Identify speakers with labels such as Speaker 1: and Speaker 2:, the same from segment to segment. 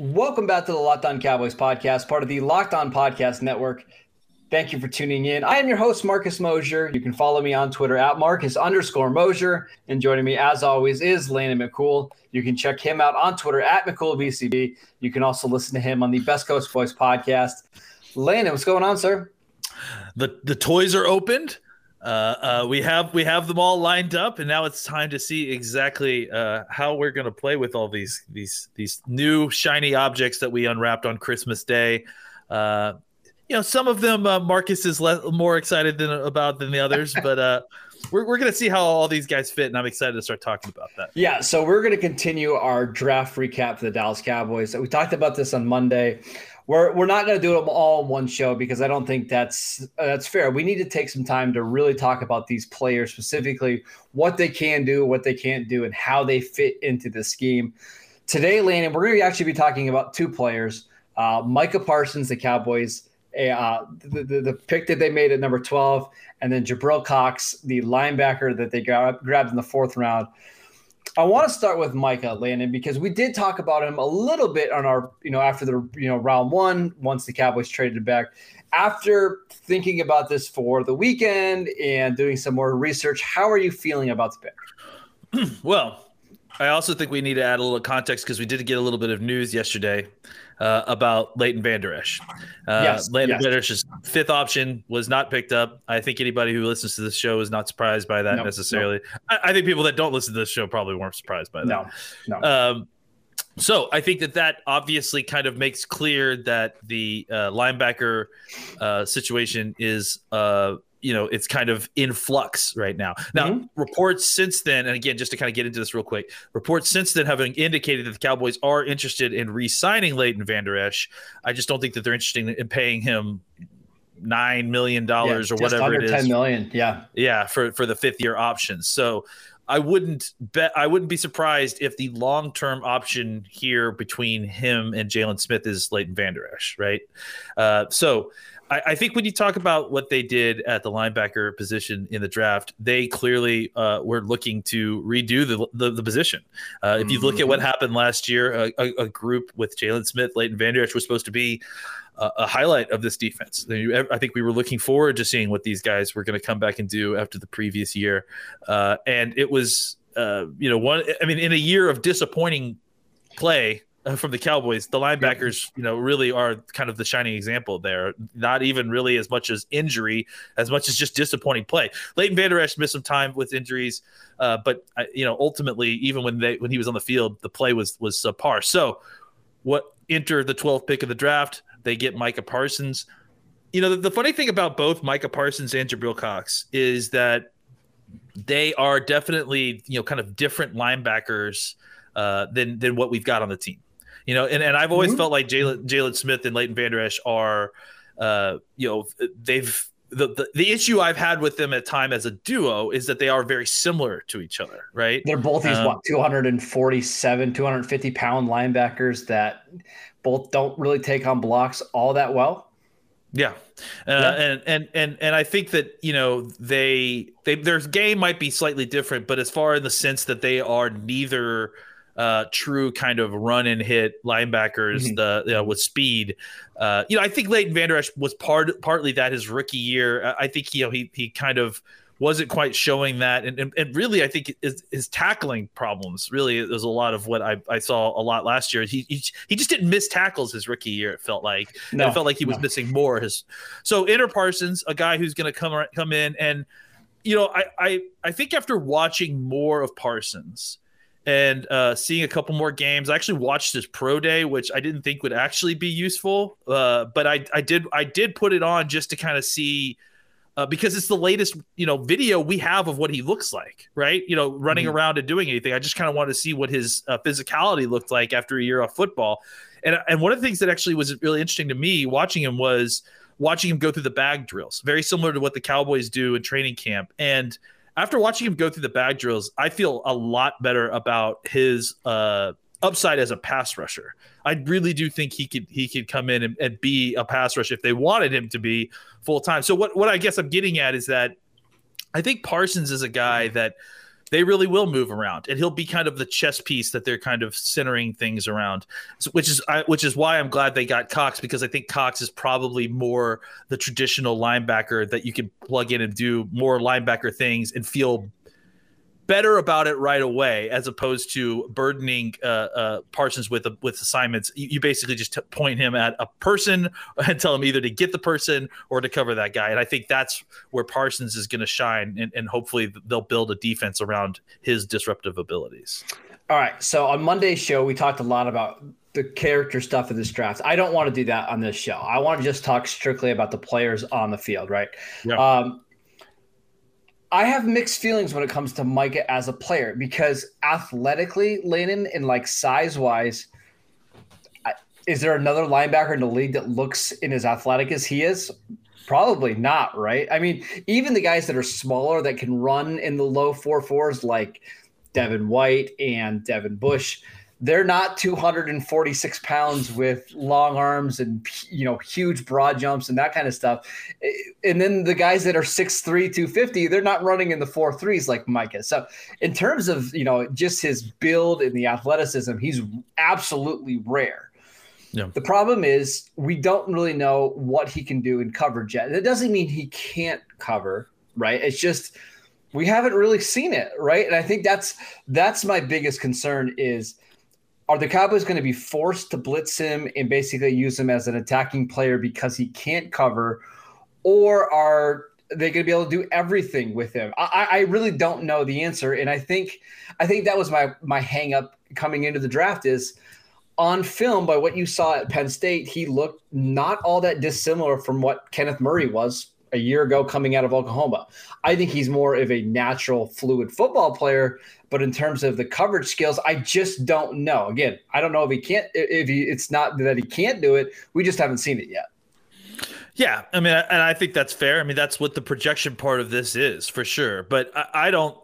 Speaker 1: Welcome back to the Locked On Cowboys podcast, part of the Locked On Podcast Network. Thank you for tuning in. I am your host, Marcus Mosher. You can follow me on Twitter at Marcus underscore Mosher. And joining me, as always, is Landon McCool. You can check him out on Twitter at McCoolBCB. You can also listen to him on the Best Coast Voice podcast. Landon, what's going on, sir?
Speaker 2: The the toys are opened. Uh, uh, we have we have them all lined up, and now it's time to see exactly uh, how we're going to play with all these these these new shiny objects that we unwrapped on Christmas Day. Uh, you know, some of them uh, Marcus is le- more excited than about than the others, but uh, we're we're going to see how all these guys fit, and I'm excited to start talking about that.
Speaker 1: Yeah, so we're going to continue our draft recap for the Dallas Cowboys. We talked about this on Monday we're we're not going to do them all in one show because I don't think that's that's fair. We need to take some time to really talk about these players specifically, what they can do, what they can't do, and how they fit into the scheme. Today, Landon, we're going to actually be talking about two players: uh, Micah Parsons, the Cowboys, uh, the, the, the pick that they made at number twelve, and then Jabril Cox, the linebacker that they grabbed in the fourth round. I want to start with Micah Landon because we did talk about him a little bit on our, you know, after the you know round one once the Cowboys traded back. After thinking about this for the weekend and doing some more research, how are you feeling about the
Speaker 2: pick? well, I also think we need to add a little context because we did get a little bit of news yesterday uh, about Leighton Vander Esch. Uh, yes, Leighton yes. Vander Esch's fifth option was not picked up. I think anybody who listens to this show is not surprised by that nope, necessarily. Nope. I, I, think people that don't listen to this show probably weren't surprised by that.
Speaker 1: No, no.
Speaker 2: Um, so I think that that obviously kind of makes clear that the uh, linebacker uh, situation is uh, you know it's kind of in flux right now. Now mm-hmm. reports since then, and again, just to kind of get into this real quick, reports since then have indicated that the Cowboys are interested in re-signing Leighton Vander Esch. I just don't think that they're interested in paying him nine million dollars yeah, or whatever it is.
Speaker 1: Ten million, yeah,
Speaker 2: yeah, for for the fifth year option. So I wouldn't bet I wouldn't be surprised if the long term option here between him and Jaylon Smith is Leighton Vander Esch, right? Uh, so I, I, think when you talk about what they did at the linebacker position in the draft, they clearly uh, were looking to redo the the, the position. Uh, if you look at what mm-hmm. happened last year, a, a, a group with Jaylon Smith, Leighton Vander Esch was supposed to be a, a highlight of this defense. I think we were looking forward to seeing what these guys were going to come back and do after the previous year, uh, and it was. Uh, you know, one. I mean, in a year of disappointing play uh, from the Cowboys, the linebackers, you know, really are kind of the shining example there. Not even really as much as injury, as much as just disappointing play. Leighton Vander Esch missed some time with injuries, uh, but uh, you know, ultimately, even when they when he was on the field, the play was was subpar. So, what enter the 12th pick of the draft? They get Micah Parsons. You know, the, the funny thing about both Micah Parsons and Jabril Cox is that they are definitely you know kind of different linebackers uh, than than what we've got on the team. You know, and, and I've always mm-hmm. felt like Jaylon Jaylon Smith and Leighton Vander Esch are, uh, you know, they've the, the, the issue I've had with them at time as a duo is that they are very similar to each other, right?
Speaker 1: They're both these um, what 247, 250 pound linebackers that both don't really take on blocks all that well.
Speaker 2: Yeah. Uh, yeah. and and and and I think that you know they they their game might be slightly different, but as far in the sense that they are neither uh, true kind of run and hit linebackers mm-hmm. the you know, with speed. Uh, you know, I think Leighton Vander Esch was part partly that his rookie year. I think you know he he kind of wasn't quite showing that, and and, and really I think his, his, tackling problems really is a lot of what I, I saw a lot last year. He, he, he just didn't miss tackles his rookie year. It felt like no, it felt like he was no. missing more. His so Enter Parsons, a guy who's going to come come in and you know I I I think after watching more of Parsons and uh, seeing a couple more games. I actually watched his pro day, which I didn't think would actually be useful, uh, but I, I did I did put it on just to kind of see uh, because it's the latest you know video we have of what he looks like, right? You know, running mm-hmm. around and doing anything. I just kind of wanted to see what his uh, physicality looked like after a year of football. And and one of the things that actually was really interesting to me watching him was watching him go through the bag drills, very similar to what the Cowboys do in training camp. And after watching him go through the bag drills, I feel a lot better about his uh, upside as a pass rusher. I really do think he could he could come in and, and be a pass rusher if they wanted him to be full time. So what what I guess I'm getting at is that I think Parsons is a guy that they really will move around, and he'll be kind of the chess piece that they're kind of centering things around. Which is I, which is why I'm glad they got Cox because I think Cox is probably more the traditional linebacker that you can plug in and do more linebacker things and feel better about it right away, as opposed to burdening uh, uh, Parsons with with assignments. You, you basically just t- point him at a person and tell him either to get the person or to cover that guy. And I think that's where Parsons is going to shine, and, and hopefully they'll build a defense around his disruptive abilities.
Speaker 1: All right. So on Monday's show, we talked a lot about the character stuff of this draft. I don't want to do that on this show. I want to just talk strictly about the players on the field, right? Yeah. Um, I have mixed feelings when it comes to Micah as a player because athletically, Landon, and like size wise, is there another linebacker in the league that looks in as athletic as he is? Probably not, right? I mean, even the guys that are smaller that can run in the low four fours, like Devin White and Devin Bush, they're not 246 pounds with long arms and you know huge broad jumps and that kind of stuff. And then the guys that are 6'3 250 they're not running in the four threes like micah. So in terms of you know just his build and the athleticism he's absolutely rare. Yeah. the problem is we don't really know what he can do in coverage yet. That doesn't mean he can't cover right? It's just we haven't really seen it right? And i think that's that's my biggest concern is are the Cowboys going to be forced to blitz him and basically use him as an attacking player because he can't cover, or are they going to be able to do everything with him? I, I really don't know the answer, and I think I think that was my my hang up coming into the draft is on film by what you saw at Penn State, he looked not all that dissimilar from what Kenneth Murray was a year ago coming out of Oklahoma. I think he's more of a natural, fluid football player. But in terms of the coverage skills, I just don't know. Again, I don't know if he can't. If he, it's not that he can't do it. We just haven't seen it yet.
Speaker 2: Yeah, I mean, and I think that's fair. I mean, that's what the projection part of this is for sure. But I, I don't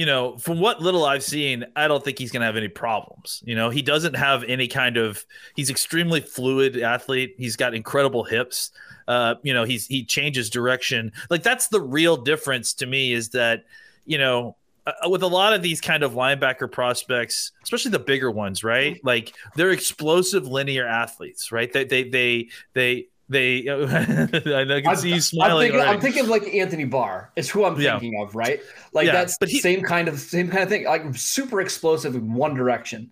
Speaker 2: you know, from what little I've seen, I don't think he's going to have any problems. You know, he doesn't have any kind of. He's extremely fluid athlete. He's got incredible hips. Uh, you know, he's he changes direction. Like that's the real difference to me is that you know uh, with a lot of these kind of linebacker prospects, especially the bigger ones, right? Like they're explosive linear athletes, right? They they they they they I can see you smiling.
Speaker 1: I'm thinking, I'm thinking, like Anthony Barr is who I'm thinking yeah. of, right? Like yeah, that's but he, same kind of same kind of thing, like super explosive in one direction.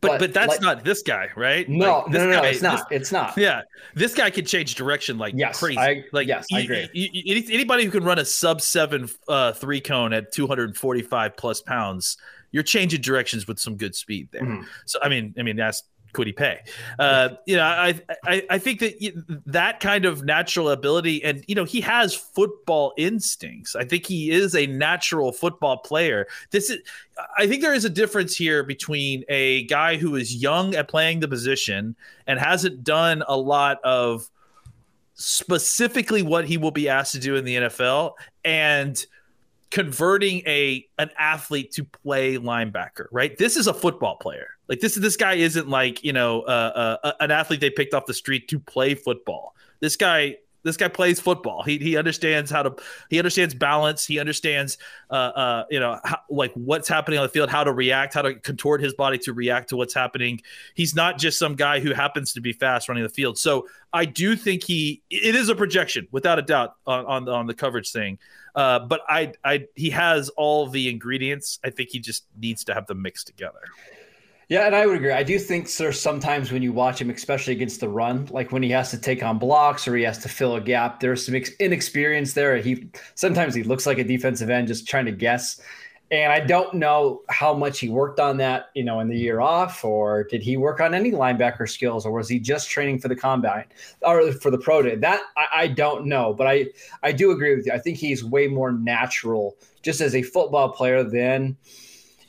Speaker 2: But but, but that's like, not this guy, right?
Speaker 1: No,
Speaker 2: like,
Speaker 1: no, no,
Speaker 2: no,
Speaker 1: guy, it's not. This, it's not.
Speaker 2: Yeah, this guy could change direction like
Speaker 1: yes,
Speaker 2: crazy.
Speaker 1: I,
Speaker 2: like
Speaker 1: yes, I agree.
Speaker 2: anybody who can run a sub seven uh, three cone at 245 plus pounds, you're changing directions with some good speed there. Mm-hmm. So I mean, I mean that's could he pay? Uh, you know, I, I I think that that kind of natural ability, and you know, he has football instincts. I think he is a natural football player. This is, I think there is a difference here between a guy who is young at playing the position and hasn't done a lot of specifically what he will be asked to do in the NFL and converting a an athlete to play linebacker, right? This is a football player. Like this this guy isn't like, you know, uh, uh, an athlete they picked off the street to play football. This guy this guy plays football. He he understands how to he understands balance. He understands uh uh you know how, like what's happening on the field, how to react, how to contort his body to react to what's happening. He's not just some guy who happens to be fast running the field. So I do think he it is a projection without a doubt on on, on the coverage thing. Uh, but I, I, he has all the ingredients. I think he just needs to have them mixed together.
Speaker 1: Yeah, and I would agree. I do think there's sometimes when you watch him, especially against the run, like when he has to take on blocks or he has to fill a gap, there's some inexperience there. He sometimes he looks like a defensive end just trying to guess. And I don't know how much he worked on that, you know, in the year off, or did he work on any linebacker skills, or was he just training for the combine or for the pro day? That I, I don't know, but I I do agree with you. I think he's way more natural just as a football player than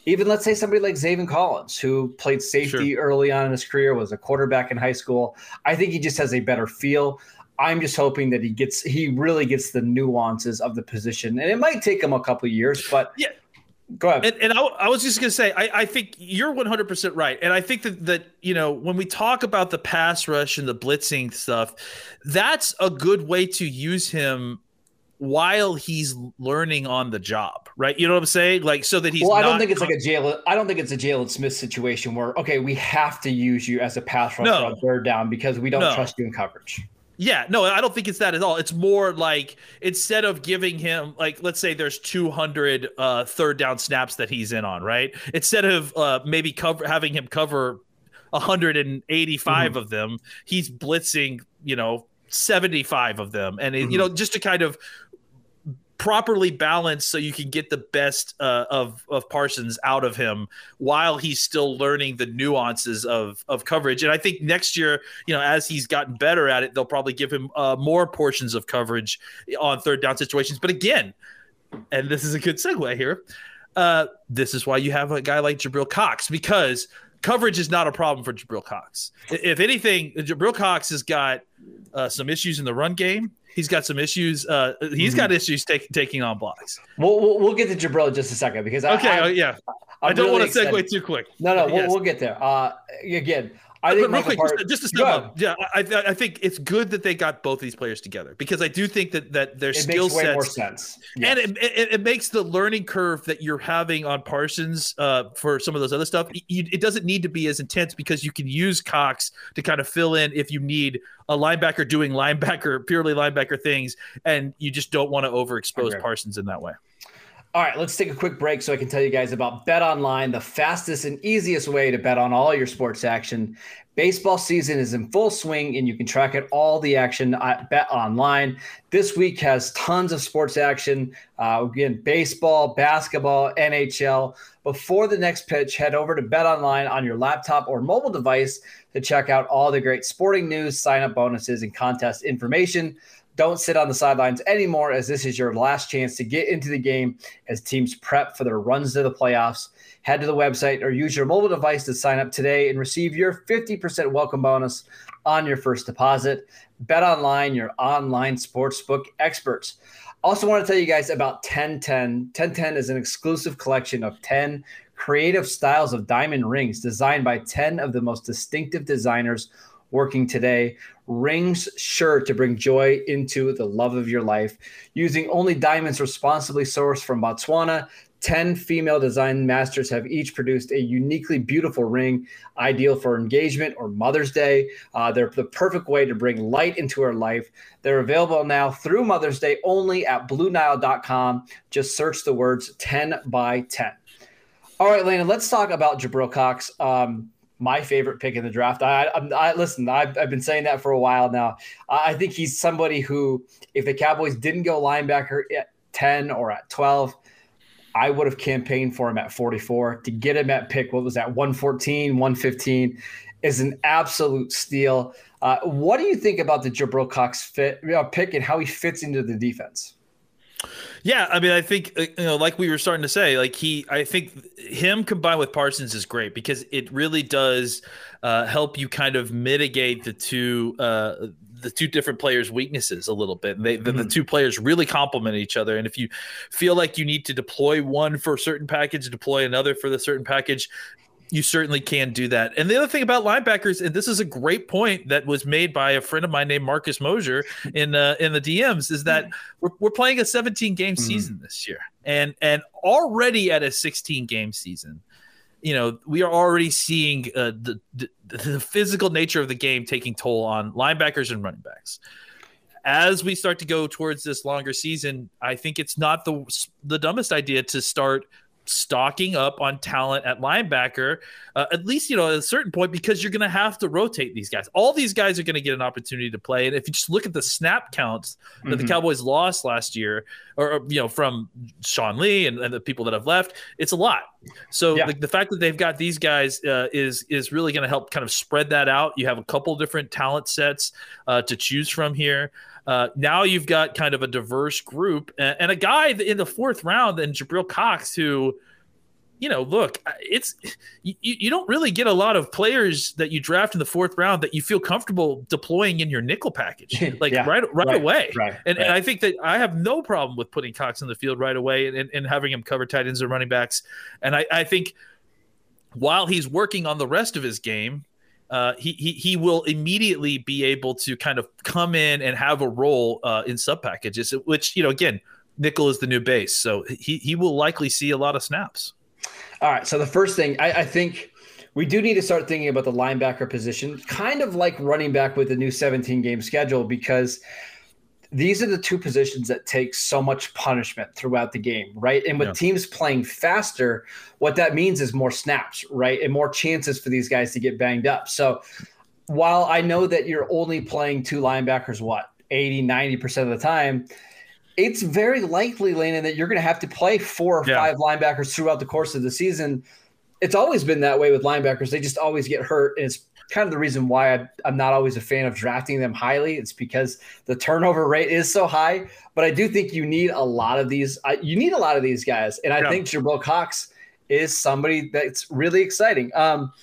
Speaker 1: even let's say somebody like Zaven Collins, who played safety sure. early on in his career, was a quarterback in high school. I think he just has a better feel. I'm just hoping that he gets he really gets the nuances of the position, and it might take him a couple years, but
Speaker 2: yeah.
Speaker 1: Go ahead.
Speaker 2: And, and I, I, was just going to say, I, I, think you're 100% right. And I think that, that, you know, when we talk about the pass rush and the blitzing stuff, that's a good way to use him while he's learning on the job, right? You know what I'm saying? Like so that he's.
Speaker 1: Well, I don't think it's like a Jaylon. I don't think it's a Jaylon Smith situation where okay, we have to use you as a pass rusher no. on third down because we don't no. trust you in coverage.
Speaker 2: Yeah, no, I don't think it's that at all. It's more like instead of giving him like let's say there's 200 uh, third down snaps that he's in on, right? Instead of uh, maybe cover having him cover 185 mm-hmm. of them, he's blitzing, you know, 75 of them and mm-hmm. you know just to kind of properly balanced so you can get the best uh, of of Parsons out of him while he's still learning the nuances of of coverage. And I think next year, you know, as he's gotten better at it, they'll probably give him uh, more portions of coverage on third down situations. But again, and this is a good segue here. Uh, this is why you have a guy like Jabril Cox because coverage is not a problem for Jabril Cox. If anything, Jabril Cox has got uh, some issues in the run game He's got some issues. Uh, he's mm-hmm. got issues take, taking on blocks.
Speaker 1: We'll, we'll, we'll get to Jabril in just a second because
Speaker 2: okay,
Speaker 1: I,
Speaker 2: I, yeah, I'm I do not really want to segue too quick.
Speaker 1: No, no, we'll, we'll get there. Uh, again, I think
Speaker 2: real quick, Part, just, to sum up, yeah, I, I think it's good that they got both of these players together because I do think that that their skill sets
Speaker 1: more sense,
Speaker 2: yes. and it, it, it, makes the learning curve that you're having on Parsons uh, for some of those other stuff. You, it doesn't need to be as intense because you can use Cox to kind of fill in if you need a linebacker doing linebacker purely linebacker things, and you just don't want to overexpose Parsons in that way.
Speaker 1: All right, let's take a quick break so I can tell you guys about Bet Online, the fastest and easiest way to bet on all your sports action. Baseball season is in full swing and you can track it all the action at Bet Online. This week has tons of sports action. Uh, again, baseball, basketball, NHL. Before the next pitch, head over to Bet Online on your laptop or mobile device to check out all the great sporting news, sign up bonuses, and contest information. Don't sit on the sidelines anymore, as this is your last chance to get into the game as teams prep for their runs to the playoffs. Head to the website or use your mobile device to sign up today and receive your 50% welcome bonus on your first deposit. Bet online, your online sportsbook experts. Also, want to tell you guys about 1010. 1010 is an exclusive collection of 10 creative styles of diamond rings designed by 10 of the most distinctive designers working today. Rings sure to bring joy into the love of your life. Using only diamonds responsibly sourced from Botswana, 10 female design masters have each produced a uniquely beautiful ring, ideal for engagement or Mother's Day. Uh, they're the perfect way to bring light into our life. They're available now through Mother's Day only at BlueNile.com. Just search the words 10 by 10. All right, Lena, let's talk about Jabril Cox. Um, my favorite pick in the draft. I, I, I listen. I've, I've, been saying that for a while now. I think he's somebody who, if the Cowboys didn't go linebacker at ten or at twelve, I would have campaigned for him at forty four. To get him at pick, what was that? 114, 115 is an absolute steal. Uh, what do you think about the Jabril Cox fit uh, pick and how he fits into the defense?
Speaker 2: Yeah, I mean, I think uh, you know, like we were starting to say, like he, I think him combined with Parsons is great because it really does uh, help you kind of mitigate the two uh, the two different players' weaknesses a little bit. They, mm-hmm. the, the, mm-hmm. two players really complement each other. And if you feel like you need to deploy one for a certain package, deploy another for the certain package, you certainly can do that. And the other thing about linebackers, and this is a great point that was made by a friend of mine named Marcus Mosher in uh, in the DMs, is that we're, we're playing a 17 game mm-hmm. season this year, and and already at a 16 game season, you know, we are already seeing uh, the, the the physical nature of the game taking toll on linebackers and running backs. As we start to go towards this longer season, I think it's not the the dumbest idea to start stocking up on talent at linebacker, uh, at least, you know, at a certain point, because you're going to have to rotate these guys. All these guys are going to get an opportunity to play. And if you just look at the snap counts that mm-hmm. the Cowboys lost last year, or, you know, from Sean Lee and, and, the people that have left, it's a lot. So yeah. the, the, fact that they've got these guys uh, is is really going to help kind of spread that out. You have a couple different talent sets uh, to choose from here. Uh, now you've got kind of a diverse group and, and, a guy in the fourth round, and Jabril Cox, who, you know, look, it's you, you don't really get a lot of players that you draft in the fourth round that you feel comfortable deploying in your nickel package, like yeah, right, right, right, away. Right, and, right. and I think that I have no problem with putting Cox in the field right away and, and having him cover tight ends and running backs. And I, I think while he's working on the rest of his game, uh, he, he he will immediately be able to kind of come in and have a role uh, in sub packages, which you know again, nickel is the new base, so he he will likely see a lot of snaps.
Speaker 1: All right, so the first thing I, I think we do need to start thinking about the linebacker position, kind of like running back with the new 17 game schedule, because these are the two positions that take so much punishment throughout the game, right? And with yeah. teams playing faster, what that means is more snaps, right? And more chances for these guys to get banged up. So while I know that you're only playing two linebackers, what, 80, 90% of the time, it's very likely, Landon, that you're going to have to play four or yeah. five linebackers throughout the course of the season. It's always been that way with linebackers. They just always get hurt, and it's kind of the reason why I, am not always a fan of drafting them highly. It's because the turnover rate is so high. But I do think you need a lot of these. I, you need a lot of these guys, and I yeah. think Jabril Cox is somebody that's really exciting. Um,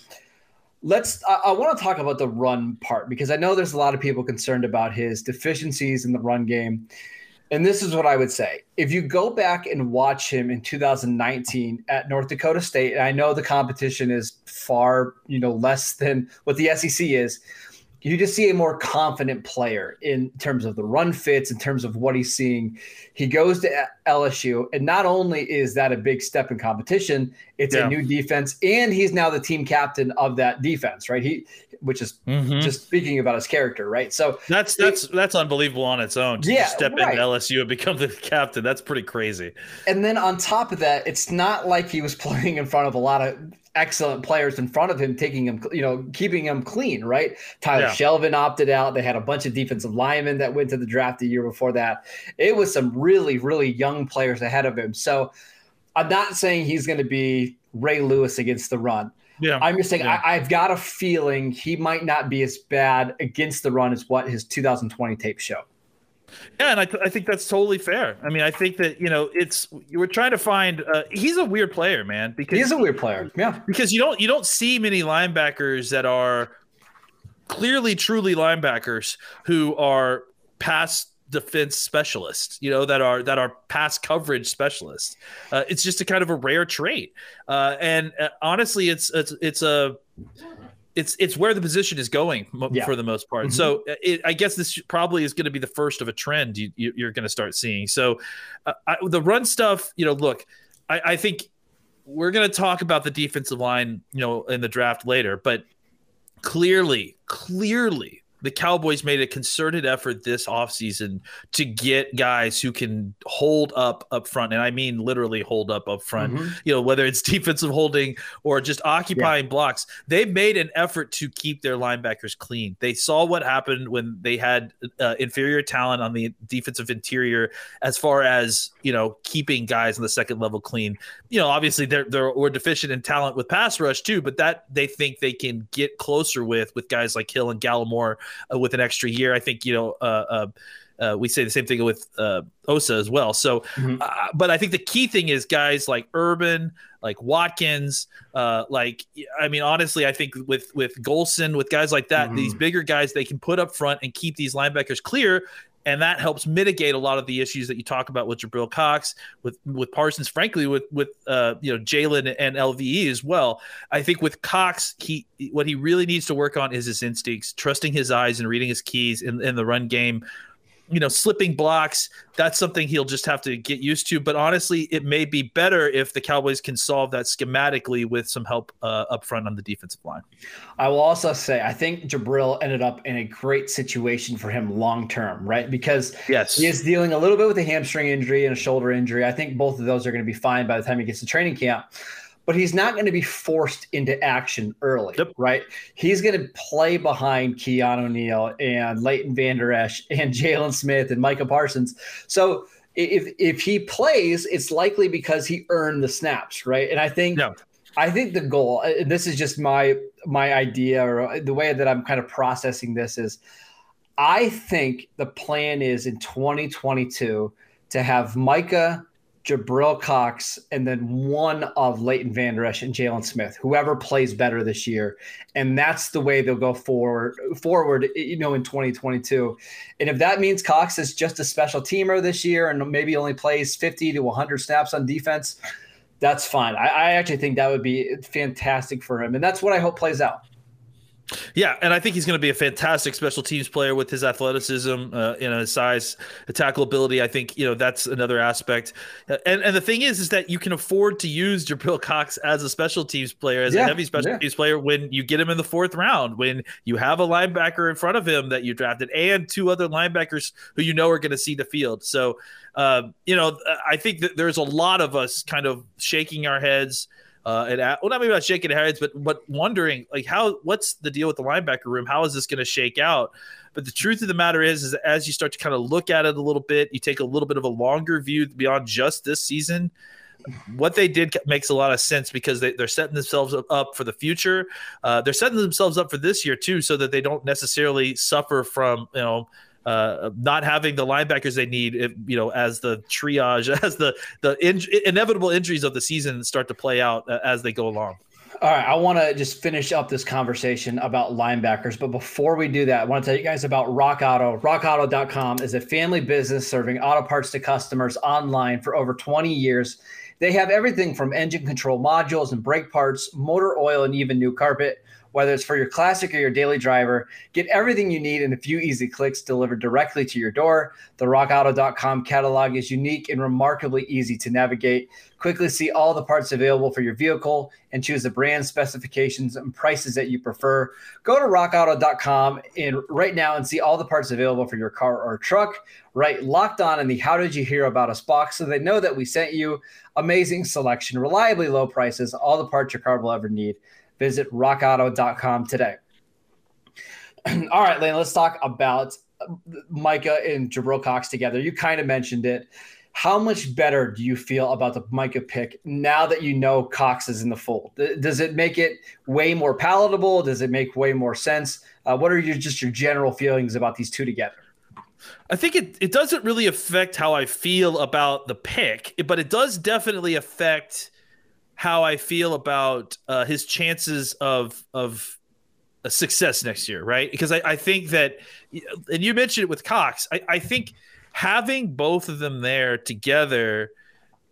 Speaker 1: let's. I, I want to talk about the run part because I know there's a lot of people concerned about his deficiencies in the run game. And this is what I would say. If you go back and watch him in 2019 at North Dakota State, and I know the competition is far, you know, less than what the SEC is, you just see a more confident player in terms of the run fits, in terms of what he's seeing. He goes to LSU, and not only is that a big step in competition, it's yeah. a new defense, and he's now the team captain of that defense, right? He, which is mm-hmm. just speaking about his character, right? So
Speaker 2: that's that's it, that's unbelievable on its own. To yeah, step right. into LSU and become the captain, that's pretty crazy.
Speaker 1: And then on top of that, it's not like he was playing in front of a lot of excellent players in front of him, taking him, you know, keeping him clean, right? Tyler yeah. Shelvin opted out. They had a bunch of defensive linemen that went to the draft the year before that. It was some really, really young players ahead of him. So I'm not saying he's going to be Ray Lewis against the run. Yeah. I'm just saying yeah. I, have got a feeling he might not be as bad against the run as what his 2020 tape show.
Speaker 2: Yeah, and I, th- I think that's totally fair. I mean, I think that you know it's we're trying to find. Uh, he's a weird player, man.
Speaker 1: Because he's a weird player. Yeah,
Speaker 2: because you don't you don't see many linebackers that are clearly truly linebackers who are pass defense specialists you know that are that are pass coverage specialists uh, it's just a kind of a rare trait uh, and uh, honestly it's it's it's a it's it's where the position is going yeah. for the most part. Mm-hmm. So uh, it, I guess this probably is going to be the first of a trend you, you, are going to start seeing. So uh, I, the run stuff, you know, look, I, I think we're going to talk about the defensive line, you know, in the draft later, but clearly, clearly the Cowboys made a concerted effort this offseason to get guys who can hold up up front. And I mean literally hold up up front, mm-hmm. you know, whether it's defensive holding or just occupying yeah. blocks. They made an effort to keep their linebackers clean. They saw what happened when they had uh, inferior talent on the defensive interior as far as, you know, keeping guys on the second level clean. You know, obviously they're, they're we're deficient in talent with pass rush too, but that they think they can get closer with with guys like Hill and Gallimore uh, with an extra year. I think you know. Uh, uh, uh, we say the same thing with uh, Osa as well. So, mm-hmm. uh, but I think the key thing is guys like Urban, like Watkins, uh, like I mean, honestly, I think with with Golston, with guys like that, mm-hmm. these bigger guys, they can put up front and keep these linebackers clear and that helps mitigate a lot of the issues that you talk about with Jabril Cox, with with Parsons, frankly, with with uh, you know Jaylon and LVE as well. I think with Cox, he what he really needs to work on is his instincts, trusting his eyes and reading his keys in, in the run game. You know, slipping blocks, that's something he'll just have to get used to. But honestly, it may be better if the Cowboys can solve that schematically with some help uh, up front on the defensive line.
Speaker 1: I will also say, I think Jabril ended up in a great situation for him long term, right? Because
Speaker 2: yes.
Speaker 1: he is dealing a little bit with a hamstring injury and a shoulder injury. I think both of those are going to be fine by the time he gets to training camp but he's not going to be forced into action early, yep. right? He's going to play behind Keanu Neal and Leighton Vander Esch and Jaylon Smith and Micah Parsons. So if if he plays, it's likely because he earned the snaps, right? And I think no. I think the goal. This is just my my idea or uh, the way that I'm kind of processing this is. I think the plan is in 2022 to have Micah Jabril Cox, and then one of Leighton Vander Esch and Jaylon Smith, whoever plays better this year. And that's the way they'll go forward forward, you know, in 2022. And if that means Cox is just a special teamer this year and maybe only plays 50 to 100 snaps on defense, that's fine. I, I actually think that would be fantastic for him. And that's what I hope plays out.
Speaker 2: Yeah, and I think he's going to be a fantastic special teams player with his athleticism, uh, you know, his size, tackle ability. I think you know that's another aspect. And and the thing is, is that you can afford to use Jabril Cox as a special teams player, as yeah, a heavy special yeah. teams player, when you get him in the fourth round, when you have a linebacker in front of him that you drafted, and two other linebackers who you know are going to see the field. So, uh, you know, I think that there's a lot of us kind of shaking our heads uh, and well, not maybe not shaking heads, but but wondering like how what's the deal with the linebacker room? How is this going to shake out? But the truth of the matter is, is as you start to kind of look at it a little bit, you take a little bit of a longer view beyond just this season. What they did makes a lot of sense because they, they're setting themselves up for the future. Uh, they're setting themselves up for this year too, so that they don't necessarily suffer from you know uh, not having the linebackers they need, if, you know, as the triage, as the the in, inevitable injuries of the season start to play out uh, as they go along.
Speaker 1: All right, I want to just finish up this conversation about linebackers, but before we do that, I want to tell you guys about Rock Auto. RockAuto.com is a family business serving auto parts to customers online for over 20 years. They have everything from engine control modules and brake parts, motor oil, and even new carpet whether it's for your classic or your daily driver. Get everything you need in a few easy clicks delivered directly to your door. The rockauto.com catalog is unique and remarkably easy to navigate. Quickly see all the parts available for your vehicle and choose the brand specifications and prices that you prefer. Go to rockauto.com and right now and see all the parts available for your car or truck. Right, locked on in the How Did You Hear About Us box so they know that we sent you. Amazing selection, reliably low prices, all the parts your car will ever need. Visit rockauto.com today. All right, Lane, let's talk about Micah and Jabril Cox together. You kind of mentioned it. How much better do you feel about the Micah pick now that you know Cox is in the fold? Does it make it way more palatable? Does it make way more sense? Uh, what are your just your general feelings about these two together?
Speaker 2: I think it, it doesn't really affect how I feel about the pick, but it does definitely affect how I feel about uh, his chances of of a success next year, right? Because I, I think that, and you mentioned it with Cox. I, I think having both of them there together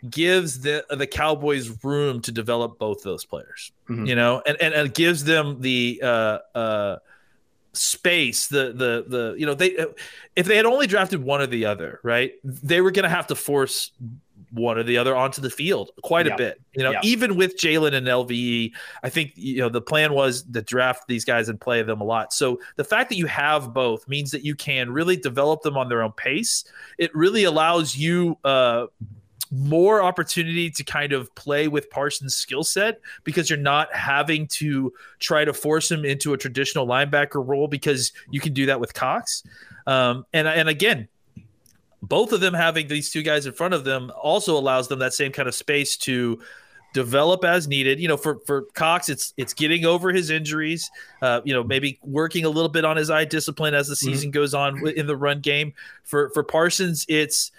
Speaker 2: gives the the Cowboys room to develop both those players. Mm-hmm. You know, and, and and gives them the uh uh space the the the you know they if they had only drafted one or the other right they were going to have to force one or the other onto the field quite a bit. You know, even with Jaylon and LVE, I think you know the plan was to draft these guys and play them a lot. So the fact that you have both means that you can really develop them on their own pace. It really allows you uh, more opportunity to kind of play with Parsons' skill set because you're not having to try to force him into a traditional linebacker role because you can do that with Cox. Um, and and again, both of them having these two guys in front of them also allows them that same kind of space to develop as needed. You know, for for Cox, it's it's getting over his injuries. Uh, you know, maybe working a little bit on his eye discipline as the mm-hmm. season mm-hmm. goes on in the run game. For for Parsons, it's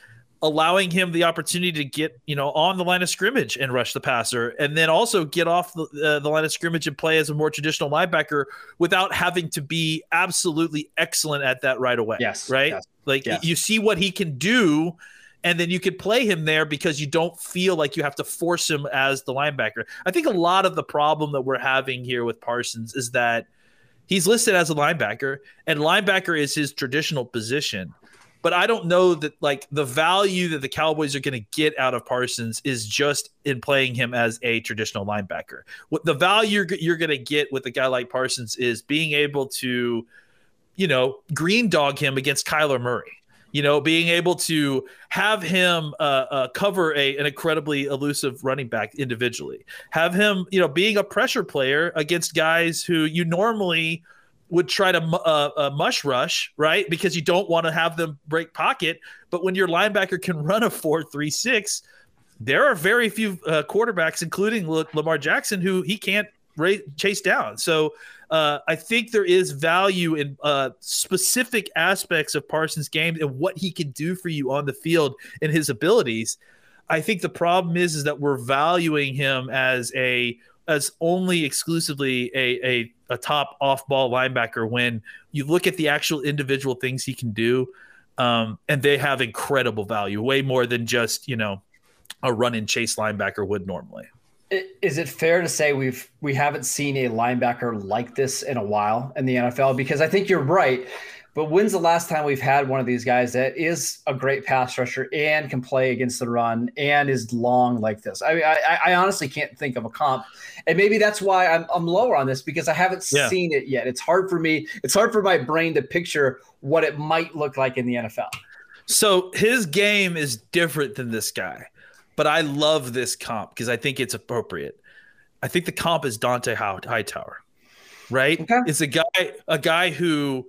Speaker 2: allowing him the opportunity to get you know on the line of scrimmage and rush the passer and then also get off the, uh, the line of scrimmage and play as a more traditional linebacker without having to be absolutely excellent at that right away
Speaker 1: yes
Speaker 2: right
Speaker 1: yes,
Speaker 2: like
Speaker 1: yes.
Speaker 2: you see what he can do and then you could play him there because you don't feel like you have to force him as the linebacker i think a lot of the problem that we're having here with parsons is that he's listed as a linebacker and linebacker is his traditional position but I don't know that like the value that the Cowboys are going to get out of Parsons is just in playing him as a traditional linebacker. What the value you're, you're going to get with a guy like Parsons is being able to, you know, green dog him against Kyler Murray. You know, being able to have him uh, uh, cover a an incredibly elusive running back individually, have him, you know, being a pressure player against guys who you normally would try to uh, uh, mush rush, right? Because you don't want to have them break pocket. But when your linebacker can run a four three six, there are very few uh, quarterbacks, including Lamar Jackson, who he can't chase down. So uh, I think there is value in uh, specific aspects of Parsons' game and what he can do for you on the field and his abilities. I think the problem is is that we're valuing him as a as only exclusively a, a, a top off ball linebacker when you look at the actual individual things he can do. Um, and they have incredible value, way more than just, you know, a run and chase linebacker would normally.
Speaker 1: Is it fair to say we've we haven't seen a linebacker like this in a while in the NFL? Because I think you're right. But when's the last time we've had one of these guys that is a great pass rusher and can play against the run and is long like this? I mean, I, I honestly can't think of a comp, and maybe that's why I'm, I'm lower on this because I haven't yeah. seen it yet. It's hard for me. It's hard for my brain to picture what it might look like in the NFL.
Speaker 2: So his game is different than this guy, but I love this comp because I think it's appropriate. I think the comp is Dont'a Hightower, right? Okay. It's a guy, a guy who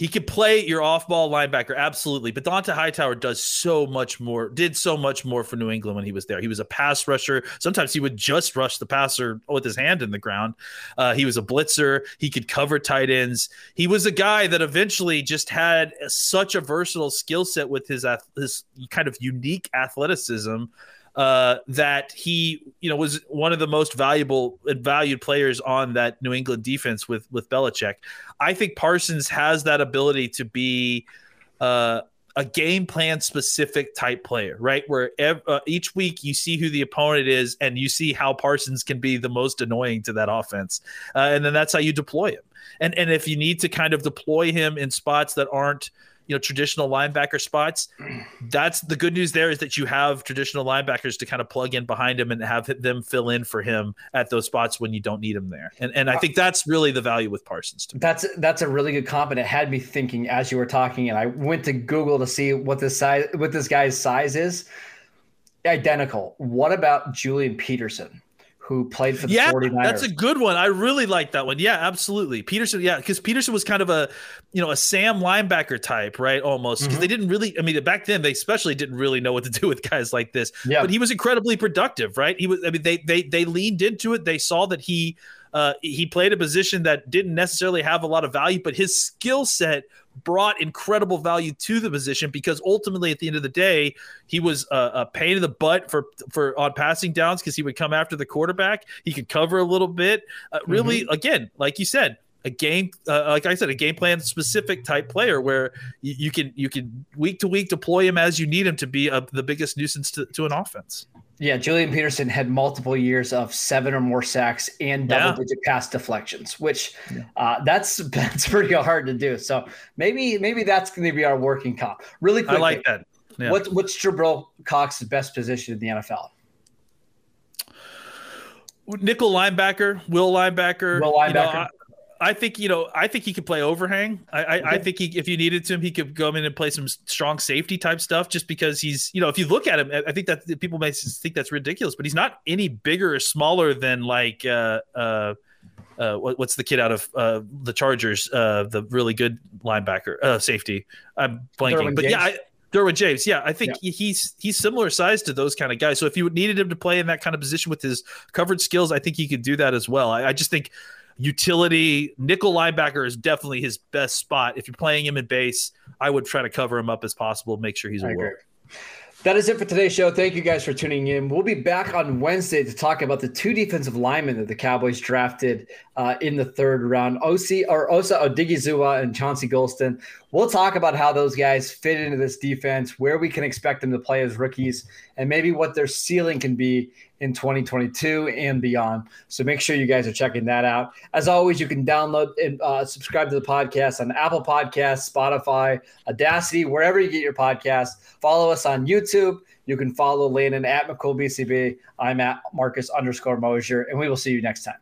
Speaker 2: he could play your off-ball linebacker, absolutely. But Dont'a Hightower does so much more, did so much more for New England when he was there. He was a pass rusher. Sometimes he would just rush the passer with his hand in the ground. Uh, he was a blitzer. He could cover tight ends. He was a guy that eventually just had such a versatile skill set with his his kind of unique athleticism uh, that he, you know, was one of the most valuable and valued players on that New England defense with with Belichick. I think Parsons has that ability to be uh, a game plan specific type player, right? Where ev- uh, each week you see who the opponent is and you see how Parsons can be the most annoying to that offense, uh, and then that's how you deploy him. And and if you need to kind of deploy him in spots that aren't you know traditional linebacker spots that's the good news there is that you have traditional linebackers to kind of plug in behind him and have them fill in for him at those spots when you don't need him there. And and i think that's really the value with parsons
Speaker 1: that's that's a really good comp and it had me thinking as you were talking and i went to google to see what this size what this guy's size is. Identical. What about julian peterson who played for the
Speaker 2: yeah,
Speaker 1: 49ers.
Speaker 2: That's a good one. I really like that one. Yeah, absolutely. Peterson, yeah, because Peterson was kind of a, you know, a Sam linebacker type, right? Almost. Because mm-hmm. they didn't really, I mean, back then they especially didn't really know what to do with guys like this. Yeah. But he was incredibly productive, right? He was, I mean, they they they leaned into it. They saw that he uh, he played a position that didn't necessarily have a lot of value, but his skill set brought incredible value to the position because ultimately, at the end of the day, he was a, a pain in the butt for for on passing downs because he would come after the quarterback. He could cover a little bit. Uh, really, mm-hmm. again, like you said, a game uh, like i said a game plan specific type player where you, you, can you can week to week deploy him as you need him to be a, the biggest nuisance to, to an offense
Speaker 1: yeah, Julian Peterson had multiple years of seven or more sacks and double-digit pass deflections, which yeah. uh, that's that's pretty hard to do. So maybe maybe that's going to be our working comp. Really quick,
Speaker 2: I like that.
Speaker 1: Yeah. What, what's Jabril Cox's best position in the NFL?
Speaker 2: Nickel linebacker, will linebacker.
Speaker 1: Will linebacker. You know,
Speaker 2: I think you know. I think he could play overhang. I, I, okay. I, think he, if you needed to, he could come in and play some strong safety type stuff. Just because he's, you know, if you look at him, I think that people may think that's ridiculous, but he's not any bigger or smaller than like uh, uh, uh, what, what's the kid out of uh, the Chargers, uh, the really good linebacker, uh, safety. I'm blanking, Derwin but James. yeah, I, Derwin James. Yeah, I think yeah. he's he's similar size to those kind of guys. So if you needed him to play in that kind of position with his coverage skills, I think he could do that as well. I, I just think utility nickel linebacker is definitely his best spot. If you're playing him in base, I would try to cover him up as possible, make sure he's a will.
Speaker 1: That is it for today's show. Thank you guys for tuning in. We'll be back on Wednesday to talk about the two defensive linemen that the Cowboys drafted uh, in the third round, OC or Osa Odighizuwa and Chauncey Golston. We'll talk about how those guys fit into this defense, where we can expect them to play as rookies, and maybe what their ceiling can be in 2022 and beyond. So make sure you guys are checking that out. As always, you can download and uh, subscribe to the podcast on Apple Podcasts, Spotify, Audacy, wherever you get your podcasts. Follow us on YouTube. You can follow Landon at McCoolBCB. I'm at Marcus underscore Mosher, and we will see you next time.